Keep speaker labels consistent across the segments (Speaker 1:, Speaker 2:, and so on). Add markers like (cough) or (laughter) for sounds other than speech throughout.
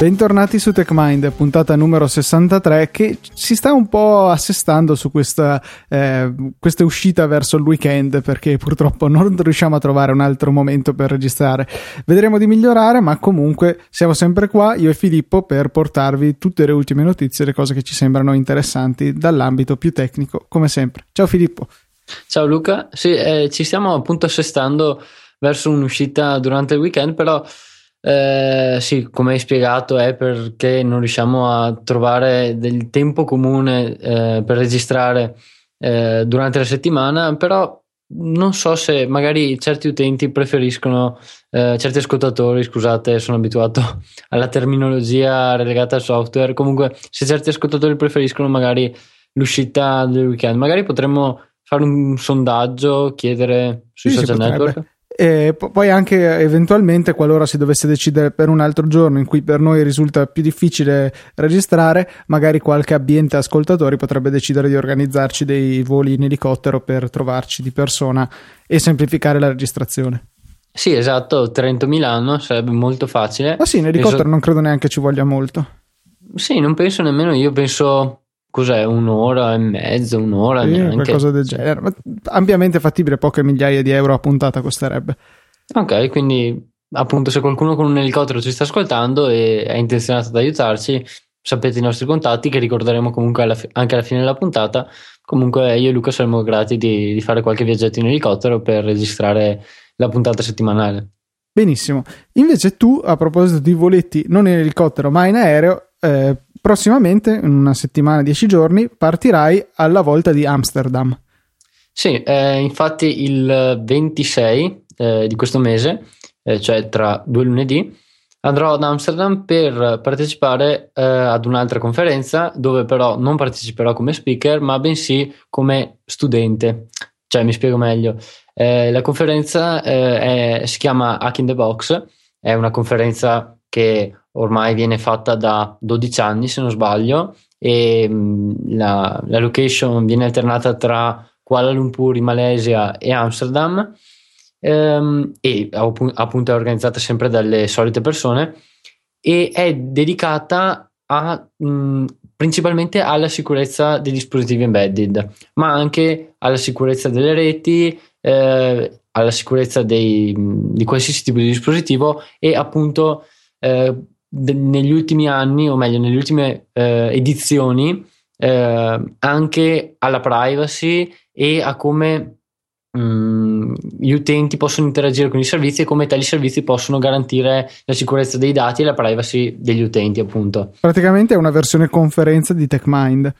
Speaker 1: Bentornati su TechMind, puntata numero 63 che si sta un po' assestando su questa, eh, questa, uscita verso il weekend perché purtroppo non riusciamo a trovare un altro momento per registrare. Vedremo di migliorare, ma comunque siamo sempre qua, io e Filippo, per portarvi tutte le ultime notizie, le cose che ci sembrano interessanti dall'ambito più tecnico, come sempre. Ciao Filippo.
Speaker 2: Ciao Luca, sì, eh, ci stiamo appunto assestando verso un'uscita durante il weekend, però eh, sì, come hai spiegato, è perché non riusciamo a trovare del tempo comune eh, per registrare eh, durante la settimana, però non so se magari certi utenti preferiscono, eh, certi ascoltatori, scusate, sono abituato (laughs) alla terminologia relegata al software, comunque se certi ascoltatori preferiscono magari l'uscita del weekend, magari potremmo fare un sondaggio, chiedere sui sì, social network.
Speaker 1: E poi anche eventualmente qualora si dovesse decidere per un altro giorno in cui per noi risulta più difficile registrare, magari qualche ambiente ascoltatori potrebbe decidere di organizzarci dei voli in elicottero per trovarci di persona e semplificare la registrazione.
Speaker 2: Sì, esatto, Trento-Milano sarebbe molto facile.
Speaker 1: Ma sì, in elicottero penso... non credo neanche ci voglia molto.
Speaker 2: Sì, non penso nemmeno io, penso cos'è un'ora e mezzo, un'ora sì, neanche.
Speaker 1: qualcosa del genere, ma ampiamente fattibile, poche migliaia di euro a puntata costerebbe.
Speaker 2: Ok, quindi appunto se qualcuno con un elicottero ci sta ascoltando e è intenzionato ad aiutarci, sapete i nostri contatti che ricorderemo comunque alla fi- anche alla fine della puntata. Comunque io e Luca saremo grati di, di fare qualche viaggetto in elicottero per registrare la puntata settimanale.
Speaker 1: Benissimo. Invece tu, a proposito di voletti non in elicottero ma in aereo, eh, prossimamente, in una settimana, dieci giorni, partirai alla volta di Amsterdam.
Speaker 2: Sì, eh, infatti il 26 eh, di questo mese, eh, cioè tra due lunedì, andrò ad Amsterdam per partecipare eh, ad un'altra conferenza dove però non parteciperò come speaker, ma bensì come studente. Cioè, mi spiego meglio. Eh, la conferenza eh, è, si chiama Hack in the Box, è una conferenza che ormai viene fatta da 12 anni se non sbaglio e mm, la, la location viene alternata tra Kuala Lumpur in Malesia e Amsterdam ehm, e appunto è organizzata sempre dalle solite persone e è dedicata a, mh, mm, principalmente alla sicurezza dei dispositivi embedded ma anche alla sicurezza delle reti eh, alla sicurezza dei, di qualsiasi tipo di dispositivo e appunto eh, de- negli ultimi anni, o meglio, nelle ultime eh, edizioni, eh, anche alla privacy e a come mh, mm, gli utenti possono interagire con i servizi e come tali servizi possono garantire la sicurezza dei dati e la privacy degli utenti, appunto.
Speaker 1: Praticamente è una versione conferenza di TechMind.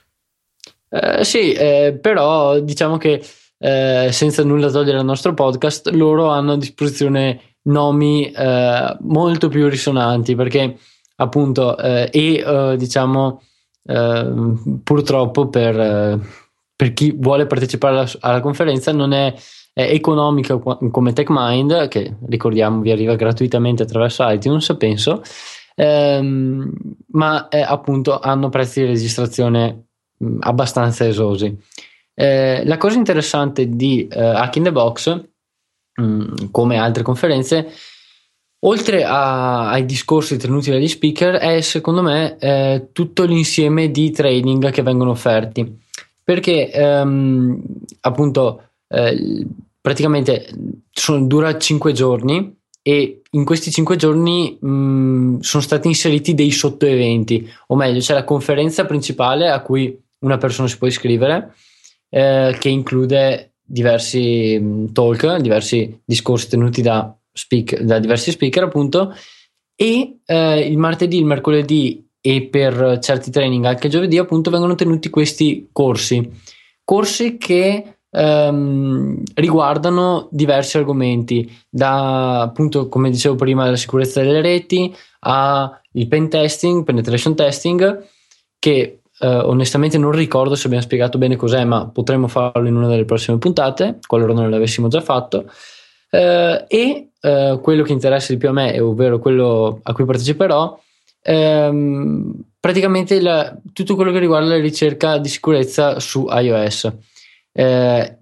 Speaker 2: Eh, sì, eh, però diciamo che eh, senza nulla togliere al nostro podcast, loro hanno a disposizione nomi eh, molto più risonanti perché appunto eh, e eh, diciamo eh, purtroppo per, eh, per, chi vuole partecipare alla, alla conferenza non è, è economica come TechMind che ricordiamo vi arriva gratuitamente attraverso iTunes penso. Ehm, ma appunto hanno prezzi di registrazione abbastanza esosi. Eh, la cosa interessante di uh, Hack in the Box Mm, come altre conferenze, oltre a, ai discorsi tenuti dagli speaker, è secondo me eh, tutto l'insieme di training che vengono offerti. Perché ehm, appunto eh, praticamente sono, dura 5 giorni e in questi 5 giorni mh, mm, sono stati inseriti dei sottoeventi, o meglio, c'è la conferenza principale a cui una persona si può iscrivere, eh, che include diversi mm, talk, diversi discorsi tenuti da, speak, da diversi speaker appunto. E eh, il martedì, il mercoledì e per certi training anche giovedì appunto vengono tenuti questi corsi, corsi che ehm, riguardano diversi argomenti, da appunto come dicevo prima la sicurezza delle reti al pen testing, penetration testing che Uh, onestamente non ricordo se abbiamo spiegato bene cos'è, ma potremmo farlo in una delle prossime puntate, qualora non l'avessimo già fatto. Uh, e uh, quello che interessa di più a me, ovvero quello a cui parteciperò, um, praticamente la, tutto quello che riguarda la ricerca di sicurezza su iOS.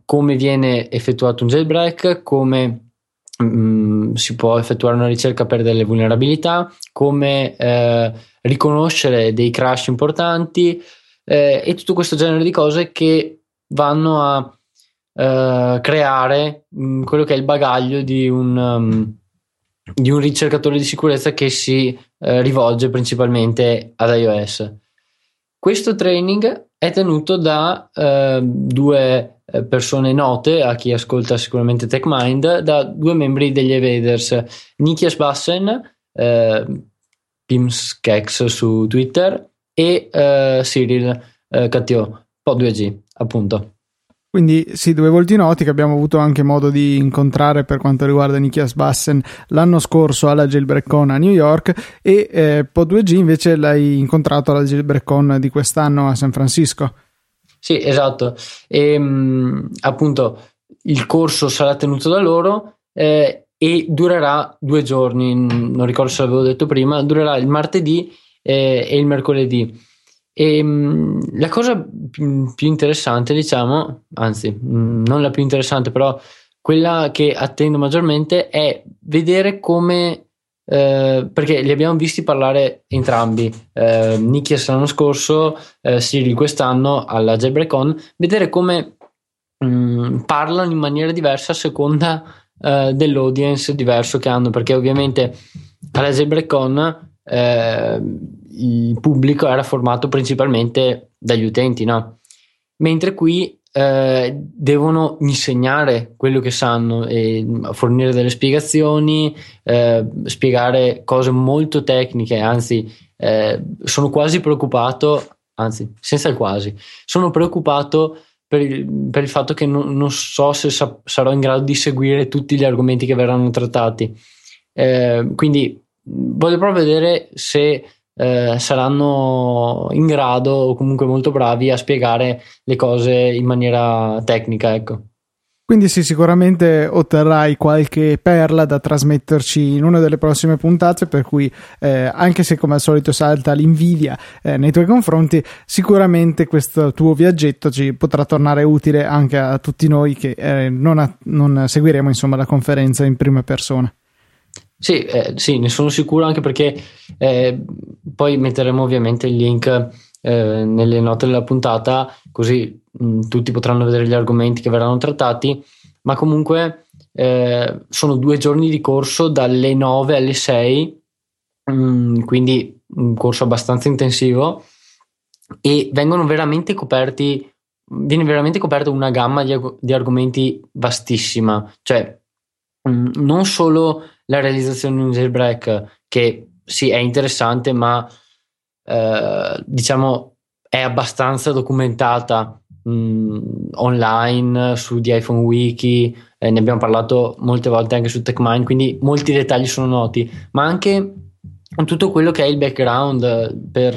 Speaker 2: come viene effettuato un jailbreak, come eh, si può effettuare una ricerca per delle vulnerabilità, come eh, riconoscere dei crash importanti eh, e tutto questo genere di cose che vanno a eh, creare mh, mm, quello che è il bagaglio di un, um, di un ricercatore di sicurezza che si eh, rivolge principalmente ad iOS. Questo training è tenuto da eh, due persone note a chi ascolta sicuramente TechMind, da due membri degli Evaders, Nikias Bassen, eh, Pimskex su Twitter e eh, Cyril eh, Cattio, Po2G appunto.
Speaker 1: Quindi sì, due volti noti che abbiamo avuto anche modo di incontrare per quanto riguarda Nikias Bassen l'anno scorso alla JailbreakCon a New York e eh, Po2G invece l'hai incontrato alla JailbreakCon di quest'anno a San Francisco.
Speaker 2: Sì, esatto. E, ehm, appunto il corso sarà tenuto da loro eh, e durerà due giorni, non ricordo se l'avevo detto prima, durerà il martedì eh, e il mercoledì. E, ehm, la cosa più, interessante, diciamo, anzi, mm, non la più interessante, però quella che attendo maggiormente è vedere come. Eh, perché li abbiamo visti parlare entrambi, eh, Nikias l'anno scorso, eh, Cyril quest'anno alla JailbreakCon, vedere come mh, mm, parlano in maniera diversa a seconda eh, dell'audience diverso che hanno, perché ovviamente alla JailbreakCon eh, il pubblico era formato principalmente dagli utenti, no? Mentre qui eh, devono insegnare quello che sanno e fornire delle spiegazioni, eh, spiegare cose molto tecniche, anzi eh, sono quasi preoccupato, anzi senza il quasi, sono preoccupato per il, per il fatto che non, non so se sa- sarò in grado di seguire tutti gli argomenti che verranno trattati. Eh, quindi voglio proprio vedere se eh, saranno in grado o comunque molto bravi a spiegare le cose in maniera tecnica, ecco.
Speaker 1: Quindi sì, sicuramente otterrai qualche perla da trasmetterci in una delle prossime puntate, per cui eh, anche se come al solito salta l'invidia eh, nei tuoi confronti, sicuramente questo tuo viaggetto ci potrà tornare utile anche a tutti noi che eh, non, a, non, seguiremo insomma la conferenza in prima persona.
Speaker 2: Sì, eh, sì, ne sono sicuro anche perché eh, poi metteremo ovviamente il link eh, nelle note della puntata, così mh, mm, tutti potranno vedere gli argomenti che verranno trattati, ma comunque eh, sono due giorni di corso dalle 9 alle 6, mh, mm, quindi un corso abbastanza intensivo e vengono veramente coperti, viene veramente coperta una gamma di, di argomenti vastissima, cioè mh, mm, non solo la realizzazione di un jailbreak che sì è interessante ma eh, diciamo è abbastanza documentata mh, mm, online su di iPhone Wiki eh, ne abbiamo parlato molte volte anche su TechMind quindi molti dettagli sono noti ma anche tutto quello che è il background per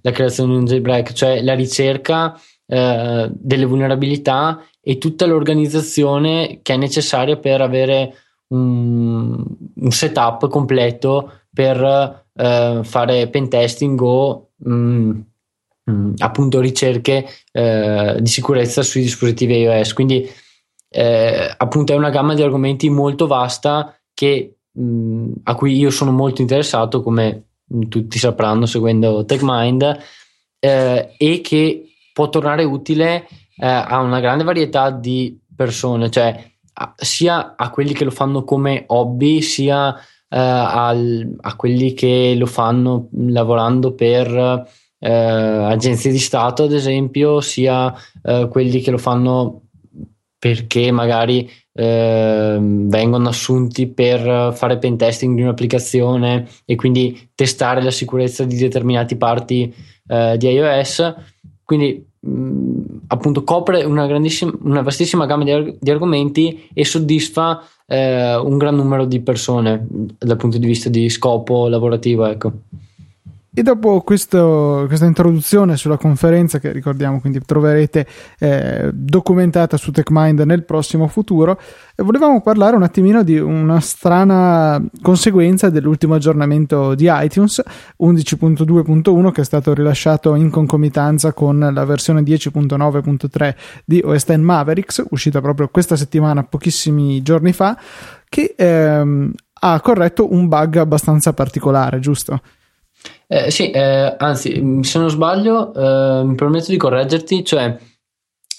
Speaker 2: la creazione di un jailbreak cioè la ricerca eh, delle vulnerabilità e tutta l'organizzazione che è necessaria per avere un, un setup completo per eh, fare pen testing o mh, mm, mh, mm, appunto ricerche eh, di sicurezza sui dispositivi iOS. Quindi eh, appunto è una gamma di argomenti molto vasta che, mh, mm, a cui io sono molto interessato, come tutti sapranno seguendo TechMind, eh, e che può tornare utile eh, a una grande varietà di persone, cioè sia a quelli che lo fanno come hobby, sia eh, al, a quelli che lo fanno lavorando per eh, agenzie di Stato, ad esempio, sia eh, quelli che lo fanno perché magari eh, vengono assunti per fare pen testing di un'applicazione e quindi testare la sicurezza di determinati parti eh, di iOS. Quindi appunto copre una, una vastissima gamma di, arg- di, argomenti e soddisfa eh, un gran numero di persone dal punto di vista di scopo lavorativo. Ecco.
Speaker 1: E dopo questo, questa introduzione sulla conferenza, che ricordiamo quindi troverete eh, documentata su TechMind nel prossimo futuro, eh, volevamo parlare un attimino di una strana conseguenza dell'ultimo aggiornamento di iTunes 11.2.1 che è stato rilasciato in concomitanza con la versione 10.9.3 di OS X Mavericks, uscita proprio questa settimana, pochissimi giorni fa, che ehm, ha corretto un bug abbastanza particolare, giusto?
Speaker 2: Eh, sì, eh, anzi, se non sbaglio, eh, mi permetto di correggerti, cioè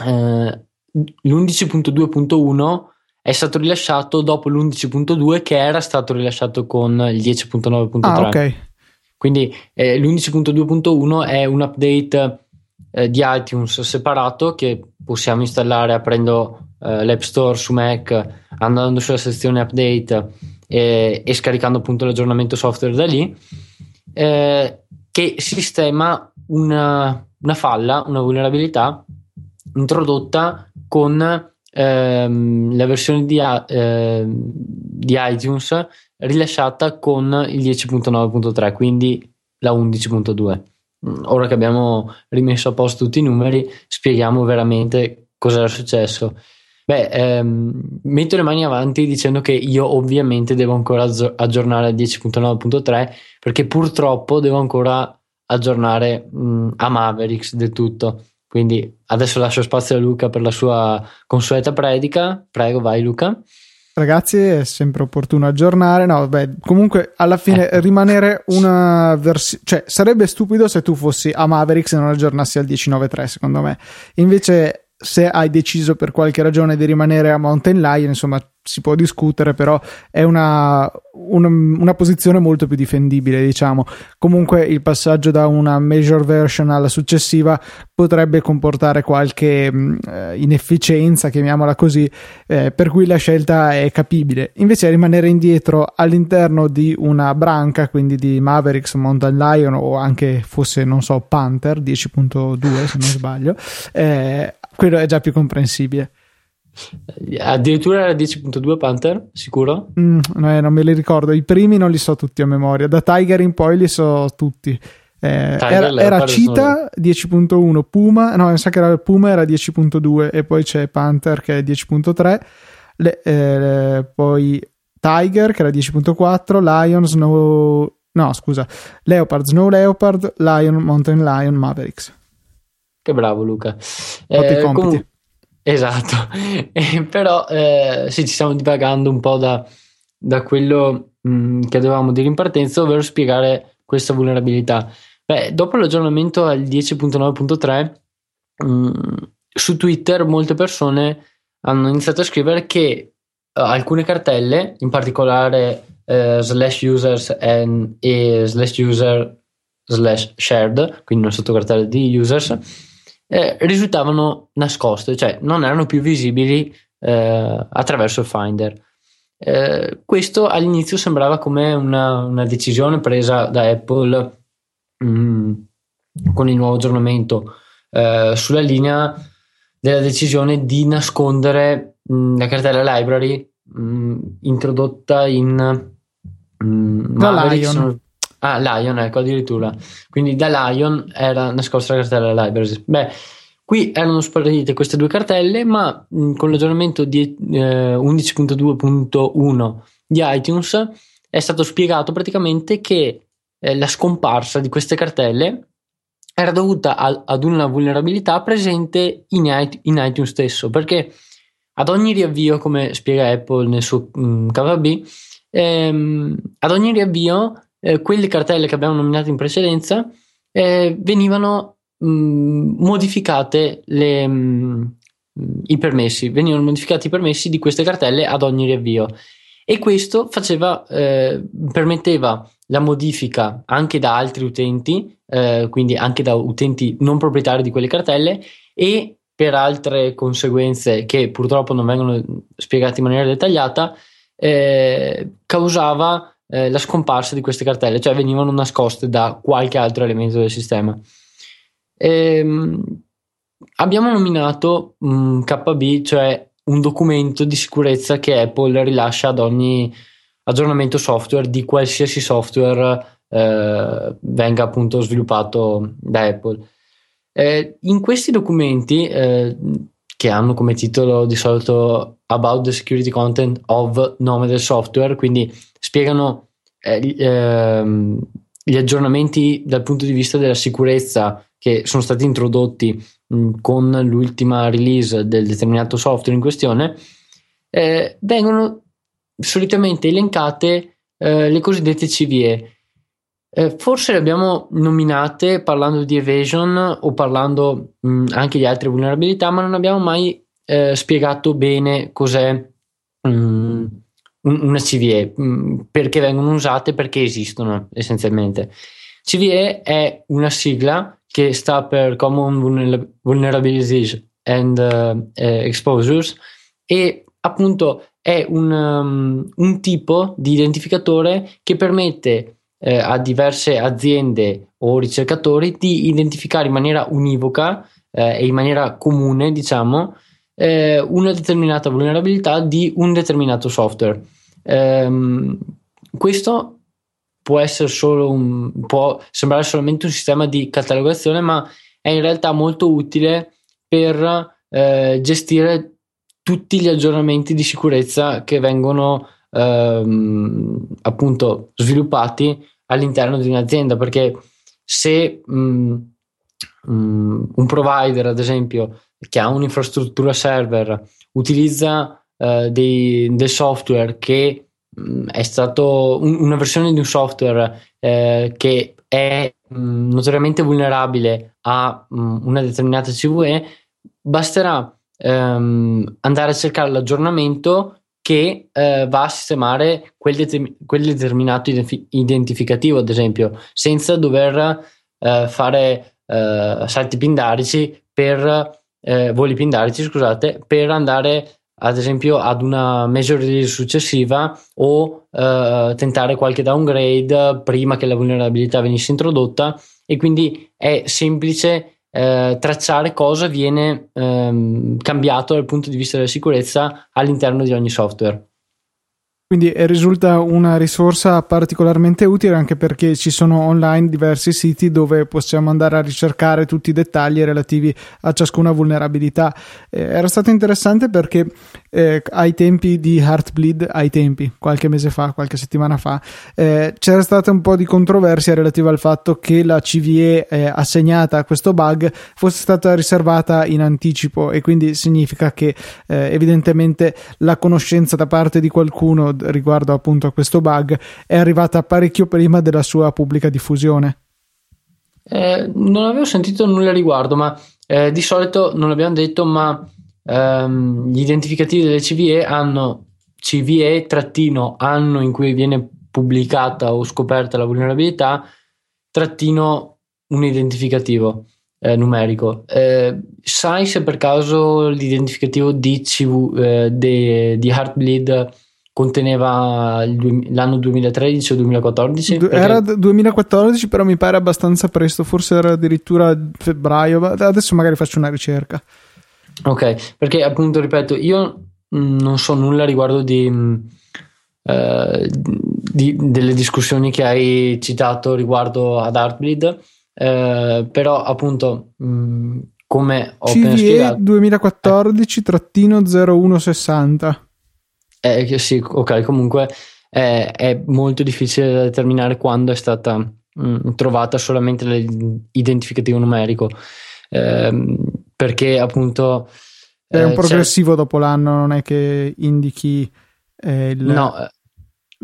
Speaker 2: eh, l'11.2.1 è stato rilasciato dopo l'11.2 che era stato rilasciato con il 10.9.3. Ah, ok. Quindi eh, l'11.2.1 è un update eh, di iTunes separato che possiamo installare aprendo l'App Store su Mac, andando sulla sezione update e, e scaricando appunto l'aggiornamento software da lì eh, che sistema una, una, falla, una vulnerabilità introdotta con ehm, la versione di, eh, di, iTunes rilasciata con il 10.9.3, quindi la 11.2. Mm, ora che abbiamo rimesso a posto tutti i numeri, spieghiamo veramente cosa era successo. Beh, ehm, metto le mani avanti dicendo che io ovviamente devo ancora aggiornare al 10.9.3 perché purtroppo devo ancora aggiornare mh, a Mavericks del tutto. Quindi adesso lascio spazio a Luca per la sua consueta predica. Prego, vai Luca.
Speaker 1: Ragazzi, è sempre opportuno aggiornare. No, beh, comunque alla fine eh. rimanere una versione, cioè sarebbe stupido se tu fossi a Mavericks e non aggiornassi al 10.9.3, secondo me. Invece se hai deciso per qualche ragione di rimanere a Mountain Lion, insomma, si può discutere, però è una, una, una, posizione molto più difendibile, diciamo. Comunque il passaggio da una major version alla successiva potrebbe comportare qualche mh, eh, inefficienza, chiamiamola così, eh, per cui la scelta è capibile. Invece rimanere indietro all'interno di una branca, quindi di Mavericks, Mountain Lion o anche fosse, non so, Panther 10.2 se non sbaglio, eh, quello è già più comprensibile.
Speaker 2: Addirittura era 10.2 Panther, sicuro?
Speaker 1: Mm, no, non me li ricordo. I primi non li so tutti a memoria. Da Tiger in poi li so tutti. Eh, era, era Cita 10.1, Puma, no, mi sa che era Puma era 10.2 e poi c'è Panther che è 10.3, le, eh, poi Tiger che era 10.4, Lion, Snow, no scusa, Leopard, Snow Leopard, Lion, Mountain Lion, Mavericks.
Speaker 2: Che bravo Luca.
Speaker 1: Eh, com-
Speaker 2: esatto, (laughs) però eh, sì, ci stiamo divagando un po' da, da quello mh, mm, che dovevamo dire in partenza, ovvero spiegare questa vulnerabilità. Beh, dopo l'aggiornamento al 10.9.3, mh, mm, su Twitter molte persone hanno iniziato a scrivere che uh, alcune cartelle, in particolare uh, slash users and, e slash user slash shared, quindi una sottocartella di users, eh, risultavano nascoste, cioè non erano più visibili eh, attraverso il Finder. Eh, questo all'inizio sembrava come una, una decisione presa da Apple mh, mm, con il nuovo aggiornamento eh, sulla linea della decisione di nascondere mh, mm, la cartella library mh, mm, introdotta in
Speaker 1: da Lion.
Speaker 2: Ah, Lion, ecco, addirittura. Quindi da Lion era nascosta la cartella library. Beh, qui erano sparite queste due cartelle, ma mh, con l'aggiornamento di eh, 11.2.1 di iTunes è stato spiegato praticamente che eh, la scomparsa di queste cartelle era dovuta a, ad una vulnerabilità presente in, in, iTunes stesso, perché ad ogni riavvio, come spiega Apple nel suo mh, KVB, ehm, ad ogni riavvio eh, quelle cartelle che abbiamo nominato in precedenza eh, venivano mh, mm, modificate le, mh, mm, i permessi, venivano modificati i permessi di queste cartelle ad ogni riavvio. E questo faceva, eh, permetteva la modifica anche da altri utenti, eh, quindi anche da utenti non proprietari di quelle cartelle e per altre conseguenze che purtroppo non vengono spiegate in maniera dettagliata, eh, causava eh, la scomparsa di queste cartelle, cioè venivano nascoste da qualche altro elemento del sistema. E, ehm, abbiamo nominato um, KB, cioè un documento di sicurezza che Apple rilascia ad ogni aggiornamento software di qualsiasi software eh, venga appunto sviluppato da Apple. Eh, in questi documenti, eh, che hanno come titolo di solito About the Security Content of nome del software, quindi spiegano eh, ehm, gli aggiornamenti dal punto di vista della sicurezza che sono stati introdotti con l'ultima release del determinato software in questione, eh, vengono solitamente elencate eh, le cosiddette CVE. Eh, forse le abbiamo nominate parlando di evasion o parlando mh, anche di altre vulnerabilità, ma non abbiamo mai eh, spiegato bene cos'è mh, una CVE, mh, perché vengono usate, perché esistono essenzialmente. CVE è una sigla che sta per Common Vulnerabilities and uh, Exposures e appunto è un, um, un tipo di identificatore che permette eh, a diverse aziende o ricercatori di identificare in maniera univoca eh, e in maniera comune, diciamo, eh, una determinata vulnerabilità di un determinato software. Ehm, questo può un, può sembrare solamente un sistema di catalogazione, ma è in realtà molto utile per eh, gestire tutti gli aggiornamenti di sicurezza che vengono ehm, appunto sviluppati all'interno di un'azienda perché se mh, mm, mh, mm, un provider ad esempio che ha un'infrastruttura server utilizza eh, dei, del software che mh, mm, è stato un, una versione di un software eh, che è mh, notoriamente vulnerabile a mh, una determinata CVE, basterà ehm, andare a cercare l'aggiornamento che eh, va a sistemare quel, determin- quel determinato identif- identificativo, ad esempio, senza dover eh, fare eh, salti pindarici per eh, voli pindarici, scusate, per andare ad esempio ad una major release successiva o eh, tentare qualche downgrade prima che la vulnerabilità venisse introdotta e quindi è semplice eh, tracciare cosa viene ehm, cambiato dal punto di vista della sicurezza all'interno di ogni software.
Speaker 1: Quindi eh, risulta una risorsa particolarmente utile anche perché ci sono online diversi siti dove possiamo andare a ricercare tutti i dettagli relativi a ciascuna vulnerabilità. Eh, era stato interessante perché eh, ai tempi di Heartbleed, ai tempi, qualche mese fa, qualche settimana fa, eh, c'era stata un po' di controversia relativa al fatto che la CVE eh, assegnata a questo bug fosse stata riservata in anticipo e quindi significa che eh, evidentemente la conoscenza da parte di qualcuno riguardo appunto a questo bug è arrivata parecchio prima della sua pubblica diffusione.
Speaker 2: Eh, non avevo sentito nulla a riguardo, ma eh, di solito non l'abbiamo detto, ma ehm, gli identificativi delle CVE hanno CVE trattino anno in cui viene pubblicata o scoperta la vulnerabilità trattino un identificativo eh, numerico. Eh, sai se per caso l'identificativo di, CV, eh, de, di Heartbleed conteneva l'anno 2013 o 2014?
Speaker 1: Perché... Era 2014, però mi pare abbastanza presto, forse era addirittura febbraio. Adesso magari faccio una ricerca.
Speaker 2: Ok, perché appunto, ripeto, io non so nulla riguardo di, uh, di, delle discussioni che hai citato riguardo ad Heartbleed, uh, però appunto, mh, come ho
Speaker 1: CVE
Speaker 2: spiegato...
Speaker 1: 2014-0160.
Speaker 2: Eh, sì, ok, comunque è, è, molto difficile da determinare quando è stata mh, mm, trovata solamente l'identificativo numerico, eh, perché appunto...
Speaker 1: È un eh, progressivo dopo l'anno, non è che indichi eh, il...
Speaker 2: No,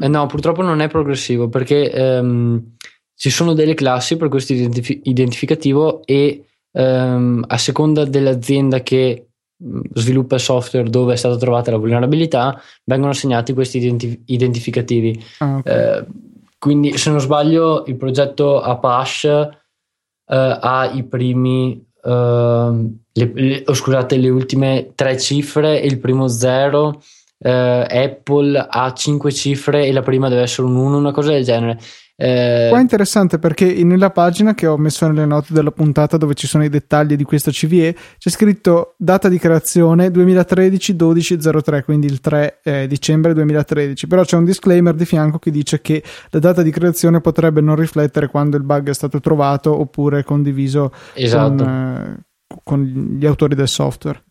Speaker 2: eh, no, purtroppo non è progressivo perché ehm, ci sono delle classi per questo identif- identificativo e ehm, a seconda dell'azienda che sviluppa il software dove è stata trovata la vulnerabilità, vengono assegnati questi identif- identificativi. Ah, okay. eh, quindi, se non sbaglio, il progetto Apache eh, ha i primi, eh, le, le, oh, scusate, le ultime tre cifre e il primo zero. Eh, Apple ha cinque cifre e la prima deve essere un 1, una cosa del genere.
Speaker 1: Eh... Qua è interessante perché nella pagina che ho messo nelle note della puntata dove ci sono i dettagli di questa CVE c'è scritto data di creazione 2013-12-03, quindi il 3 eh, dicembre 2013, però c'è un disclaimer di fianco che dice che la data di creazione potrebbe non riflettere quando il bug è stato trovato oppure condiviso esatto. con, eh, con gli autori del software.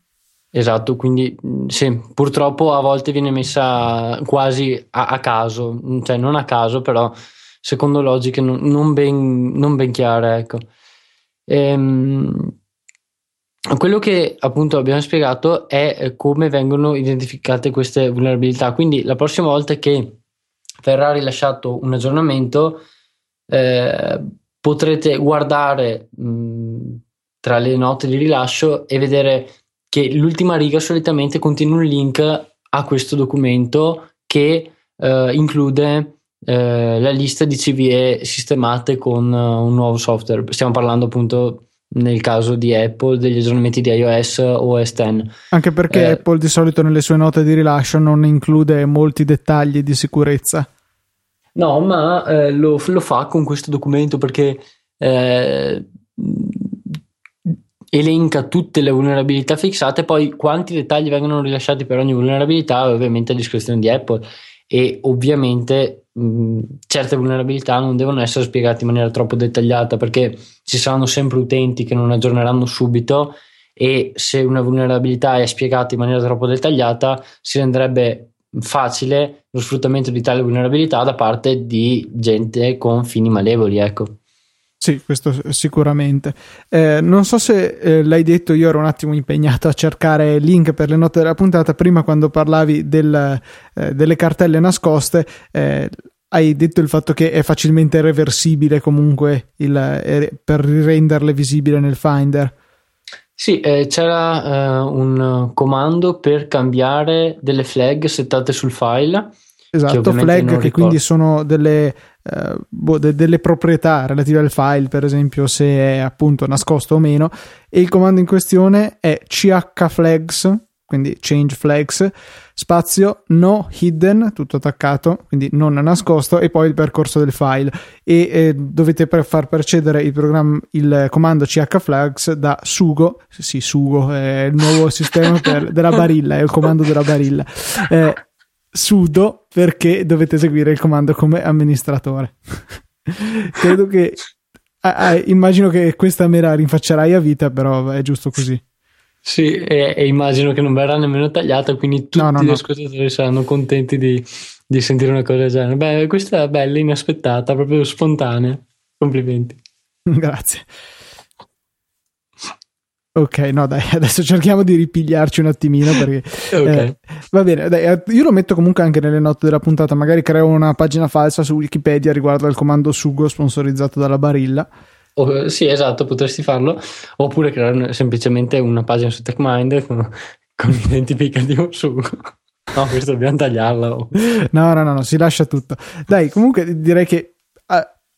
Speaker 2: Esatto, quindi sì, purtroppo a volte viene messa quasi a, a caso, cioè non a caso, però secondo logiche non, non, ben, non ben, chiare. Ecco. Ehm, quello che appunto abbiamo spiegato è come vengono identificate queste vulnerabilità. Quindi la prossima volta che verrà rilasciato un aggiornamento, eh, potrete guardare mh, tra le note di rilascio e vedere che l'ultima riga solitamente contiene un link a questo documento che eh, include eh, la lista di CVE sistemate con uh, un nuovo software. Stiamo parlando appunto nel caso di Apple degli aggiornamenti di iOS o OS X.
Speaker 1: Anche perché eh, Apple di solito nelle sue note di rilascio non include molti dettagli di sicurezza.
Speaker 2: No, ma eh, lo, lo, fa con questo documento perché eh, elenca tutte le vulnerabilità fissate, poi quanti dettagli vengono rilasciati per ogni vulnerabilità ovviamente a discrezione di Apple e ovviamente mh, certe vulnerabilità non devono essere spiegate in maniera troppo dettagliata perché ci saranno sempre utenti che non aggiorneranno subito e se una vulnerabilità è spiegata in maniera troppo dettagliata si renderebbe facile lo sfruttamento di tale vulnerabilità da parte di gente con fini malevoli, ecco.
Speaker 1: Sì, questo sicuramente. Eh, non so se eh, l'hai detto, io ero un attimo impegnato a cercare link per le note della puntata. Prima, quando parlavi del, eh, delle cartelle nascoste, eh, hai detto il fatto che è facilmente reversibile comunque il, eh, per renderle visibili nel Finder.
Speaker 2: Sì, eh, c'era un comando per cambiare delle flag settate sul file.
Speaker 1: Esatto, flag che quindi sono delle eh, boh, de- delle proprietà relative al file, per esempio se è appunto nascosto o meno, e il comando in questione è chflags, quindi change flags, spazio no hidden, tutto attaccato, quindi non nascosto, e poi il percorso del file. E eh, dovete per far precedere il, il comando chflags da sugo, sì, sugo è il nuovo sistema per, della barilla, è il comando della barilla. Eh, sudo perché dovete eseguire il comando come amministratore. (laughs) Credo che ah, ah, immagino che questa me la rinfaccerai a vita, però è giusto così.
Speaker 2: Sì, e, e immagino che non verrà nemmeno tagliata, quindi tutti no, no, gli no. ascoltatori saranno contenti di, di, sentire una cosa del genere. Beh, questa è bella, inaspettata, proprio spontanea. Complimenti. (laughs)
Speaker 1: Grazie. Ok, no, dai, (laughs) adesso cerchiamo di ripigliarci un attimino perché (laughs) okay. eh, va bene. Dai, eh, io lo metto comunque anche nelle note della puntata. Magari creo una pagina falsa su Wikipedia riguardo al comando Sugo sponsorizzato dalla Barilla.
Speaker 2: Oh, sì, esatto, potresti farlo. Oppure creare semplicemente una pagina su TechMind con, con identificativo Sugo. (laughs) No, questo dobbiamo tagliarla. Oh.
Speaker 1: No, no, no, no, si lascia tutto. Dai, comunque direi che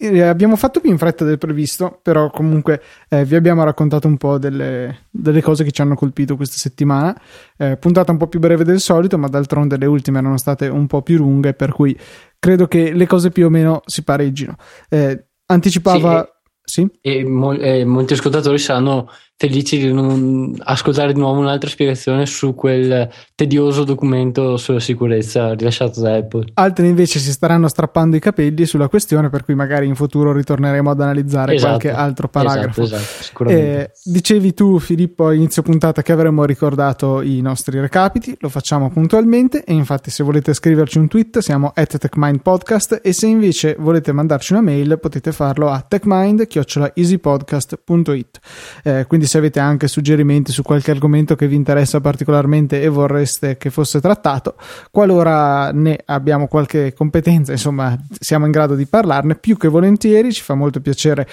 Speaker 1: eh, abbiamo fatto più in fretta del previsto, però comunque eh, vi abbiamo raccontato un po' delle, delle, cose che ci hanno colpito questa settimana. Eh, puntata un po' più breve del solito, ma d'altronde le ultime erano state un po' più lunghe, per cui credo che le cose più o meno si pareggino. Eh, anticipava.
Speaker 2: Sì,
Speaker 1: sì?
Speaker 2: E, mo- e molti ascoltatori saranno felici di non ascoltare di nuovo un'altra spiegazione su quel tedioso documento sulla sicurezza rilasciato da Apple.
Speaker 1: Altri invece si staranno strappando i capelli sulla questione, per cui magari in futuro ritorneremo ad analizzare esatto, qualche altro paragrafo.
Speaker 2: Esatto, esatto, eh,
Speaker 1: dicevi tu, Filippo, a inizio puntata che avremmo ricordato i nostri recapiti, lo facciamo puntualmente e infatti se volete scriverci un tweet siamo at TechMindPodcast e se invece volete mandarci una mail potete farlo a techmind.easypodcast.it. Eh, quindi se avete anche suggerimenti su qualche argomento che vi interessa particolarmente e vorreste che fosse trattato, qualora ne abbiamo qualche competenza, insomma, siamo in grado di parlarne più che volentieri, ci fa molto piacere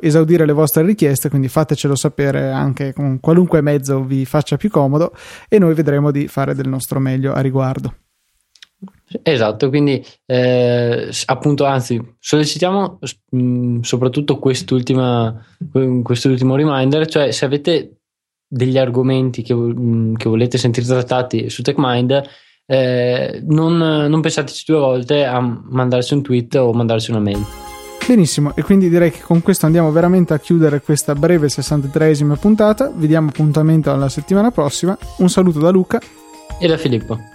Speaker 1: esaudire le vostre richieste, quindi fatecelo sapere anche con qualunque mezzo vi faccia più comodo e noi vedremo di fare del nostro meglio a riguardo.
Speaker 2: Esatto, quindi eh, appunto, anzi, sollecitiamo mh, mm, soprattutto quest'ultima, quest'ultimo reminder, cioè se avete degli argomenti che, mh, mm, che volete sentire trattati su TechMind, eh, non, non pensateci due volte a mandarci un tweet o mandarci una mail.
Speaker 1: Benissimo, e quindi direi che con questo andiamo veramente a chiudere questa breve 63esima puntata. Vi diamo appuntamento alla settimana prossima. Un saluto da Luca
Speaker 2: e da Filippo.